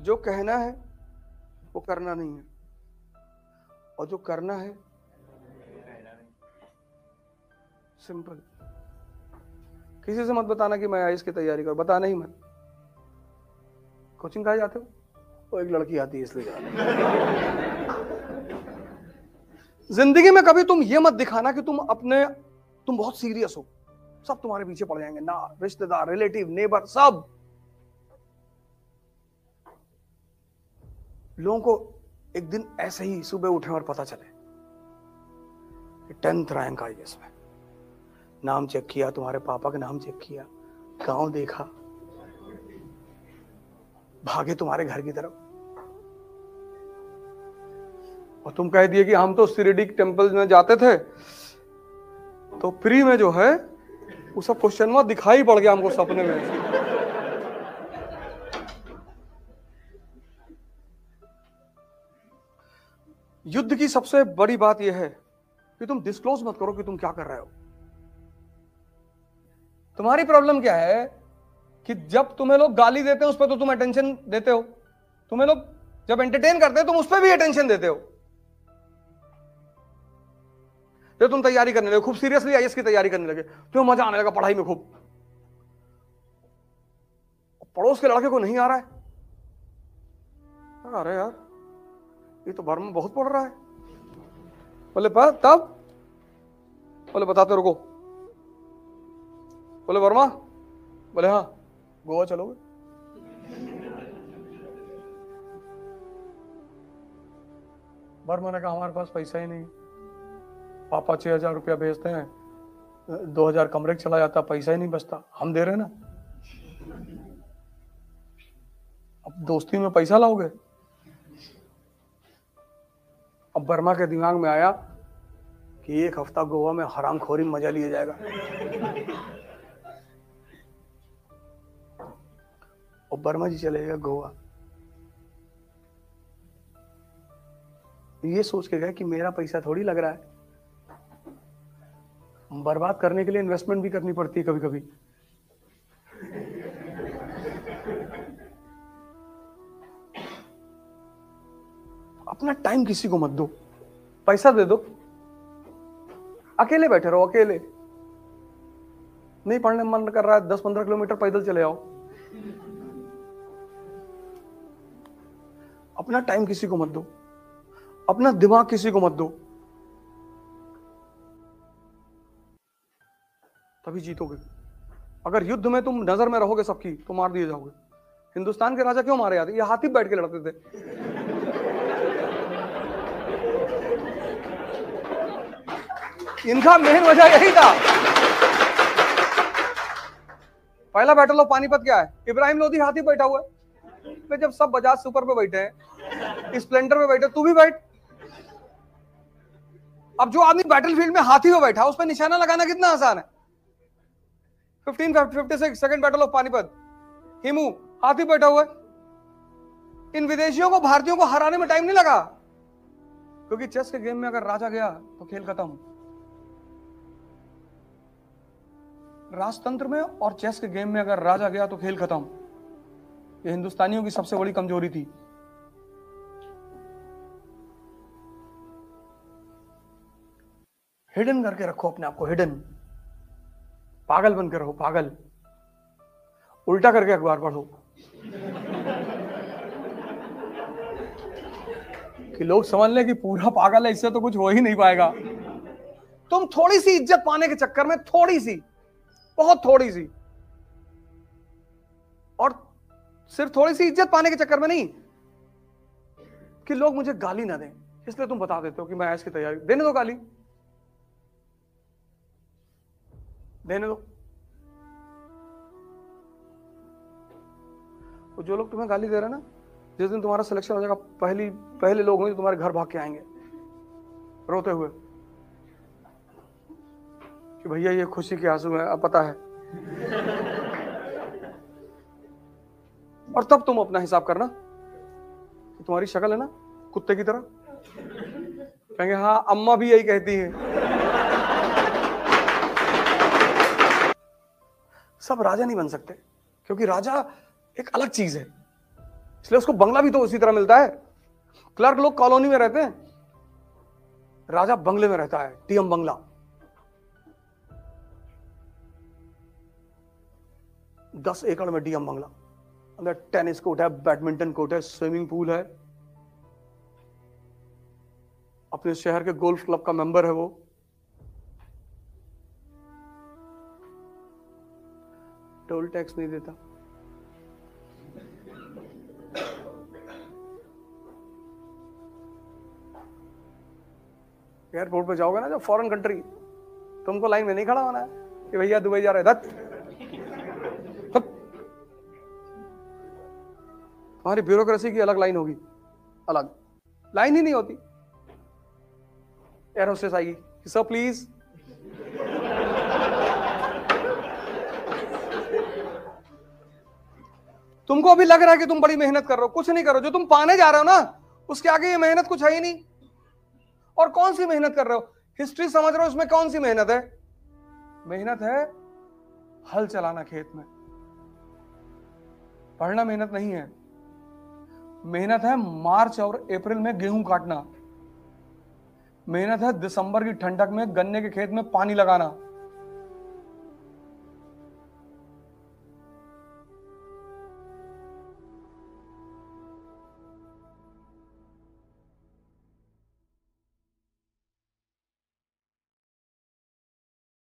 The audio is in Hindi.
जो कहना है वो करना नहीं है। और जो करना है सिंपल। किसी से मत बताना कि मैं आईएएस की तैयारी कर बताना ही मत। कोचिंग कहा जाते हो? वो एक लड़की आती है इसलिए ज़िंदगी में कभी तुम ये मत दिखाना कि तुम अपने तुम बहुत सीरियस हो। सब तुम्हारे पीछे पड़ जाएँगे ना रिश्तेदार रिलेटिव नेबर सब। लोगों को एक दिन ऐसे ही सुबह उठे और पता चले टेंथ रैंक आई इसमें। नाम चेक किया, तुम्हारे पापा का नाम चेक किया, गाँव देखा, भागे तुम्हारे घर की तरफ़। और तुम कह दिए कि हम तो सिरिडिक टेंपल में जाते थे तो फ्री में जो है, वो सब क्वेश्चन दिखाई पड़ गया हमको सपने में। युद्ध की सबसे बड़ी बात यह है कि तुम डिस्क्लोज मत करो कि तुम क्या कर रहे हो। तुम्हारी प्रॉब्लम क्या है कि जब तुम्हें लोग गाली देते हैं, उस पर तो तुम अटेंशन देते हो। तुम्हें लोग जब एंटरटेन करते हैं, तुम उस पर भी अटेंशन देते हो। तो तुम तैयारी करने लगे, खूब सीरियसली आईएस की तैयारी करने लगे। तुम्हें मज़ा आने लगा पढ़ाई में खूब। पड़ोस के लड़के को नहीं आ रहा है। अरे यार ये तो वर्मा बहुत पड़ रहा है। बोले पर तब? बोले, बताते रुको। बोले, वर्मा? बोले हाँ। गोवा चलोगे? वर्मा ने कहा, हमारे पास पैसा ही नहीं पापा छह हज़ार रुपया भेजते हैं, दो हज़ार कमरे चला जाता, पैसा ही नहीं बचता। हम दे रहे ना? अब दोस्ती में पैसा लाओगे? अब वर्मा के दिमाग में आया कि एक हफ़्ता गोवा में हराम खोरी मज़ा लिया जाएगा। और वर्मा जी चले गोवा। ये सोच के गए कि मेरा पैसा थोड़ी लग रहा है। बर्बाद करने के लिए इन्वेस्टमेंट भी करनी पड़ती है कभी कभी अपना टाइम किसी को मत दो। पैसा दे दो। अकेले बैठे रहो, अकेले। नहीं पढ़ने मन कर रहा है दस पंद्रह किलोमीटर पैदल चले आओ। अपना टाइम किसी को मत दो। अपना दिमाग किसी को मत दो। तभी जीतोगे। अगर युद्ध में तुम नज़र में रहोगे सबकी तो मार दिए जाओगे। हिंदुस्तान के राजा क्यों मारे जाते ये हाथी बैठ के लड़ते थे। इनका मेन वजह यही था। पहला बैटल ऑफ़ पानीपत क्या है? इब्राहिम लोधी हाथी बैठा हुआ है। जब सब बजाज सुपर पे बैठे हैं स्प्लेंडर पे बैठे, तू भी बैठ। अब जो आदमी बैटलफील्ड में हाथी में बैठा उस पर निशाना लगाना कितना आसान है। 1556 second battle of Panipat. Hemu, हाथी बैठा हुआ है। इन विदेशियों को, भारतीयों को हराने में टाइम नहीं लगा। क्योंकि चेस के गेम में अगर राजा गया तो खेल खत्म। राजतंत्र में और चेस के गेम में अगर राजा गया तो खेल खत्म। ये हिंदुस्तानियों की सबसे बड़ी कमज़ोरी थी। हिडन करके रखो अपने आप को हिडन पागल बनकर रहो, पागल। उल्टा करके अखबार पढ़ो। कि लोग समझ लें कि पूरा पागल है, इससे तो कुछ हो ही नहीं पाएगा। तुम थोड़ी सी इज़्ज़त पाने के चक्कर में, थोड़ी सी। बहुत थोड़ी सी। और सिर्फ़ थोड़ी सी इज़्ज़त पाने के चक्कर में नहीं, कि लोग मुझे गाली ना दें। इसलिए तुम बता देते हो कि मैं ऐश की तैयारी, देने दो गाली। देने दो। तो जो लोग तुम्हें गाली दे रहे हैं ना, जिस दिन तुम्हारा सिलेक्शन हो जाएगा, पहली, पहले लोग होंगे तुम्हारे घर भाग के आएँगे, रोते हुए। कि भैया ये खुशी के आँसू है, अब पता है। और तब तुम अपना हिसाब करना कि तुम्हारी शक्ल है ना, कुत्ते की तरह। कहेंगे हाँ अम्मा भी यही कहती है। सब राजा नहीं बन सकते, क्योंकि राजा एक अलग चीज़ है। इसलिए उसको बंगला भी तो उसी तरह मिलता है। क्लर्क लोग कॉलोनी में रहते हैं। राजा बंगले में रहता है, टीएम बंगला। दस एकड़ में डीएम बंगला। अंदर टेनिस कोर्ट है, बैडमिंटन कोर्ट है, स्विमिंग पूल है। अपने शहर के गोल्फ क्लब का मेंबर है वो। टोल टैक्स नहीं देता। एयरपोर्ट पे जाओगे ना, जब फॉरेन कंट्री, तुमको लाइन में नहीं खड़ा होना है कि भैया दुबई जा रहे दत्त। तुम्हारी ब्यूरोक्रेसी की अलग लाइन होगी। अलग। लाइन ही नहीं होती। एयर होस्टेस आएगी कि, सर, प्लीज़। तुमको अभी लग रहा है कि तुम बड़ी मेहनत कर रहे हो। कुछ नहीं करो जो तुम पाने जा रहे हो ना, उसके आगे ये मेहनत कुछ है ही नहीं। और कौन सी मेहनत कर रहे हो? हिस्ट्री समझ रहे हो उसमें कौन सी मेहनत है? मेहनत है हल चलाना खेत में। पढ़ना मेहनत नहीं है। मेहनत है मार्च और अप्रैल में गेहूँ काटना। मेहनत है दिसंबर की ठंडक में गन्ने के खेत में पानी लगाना।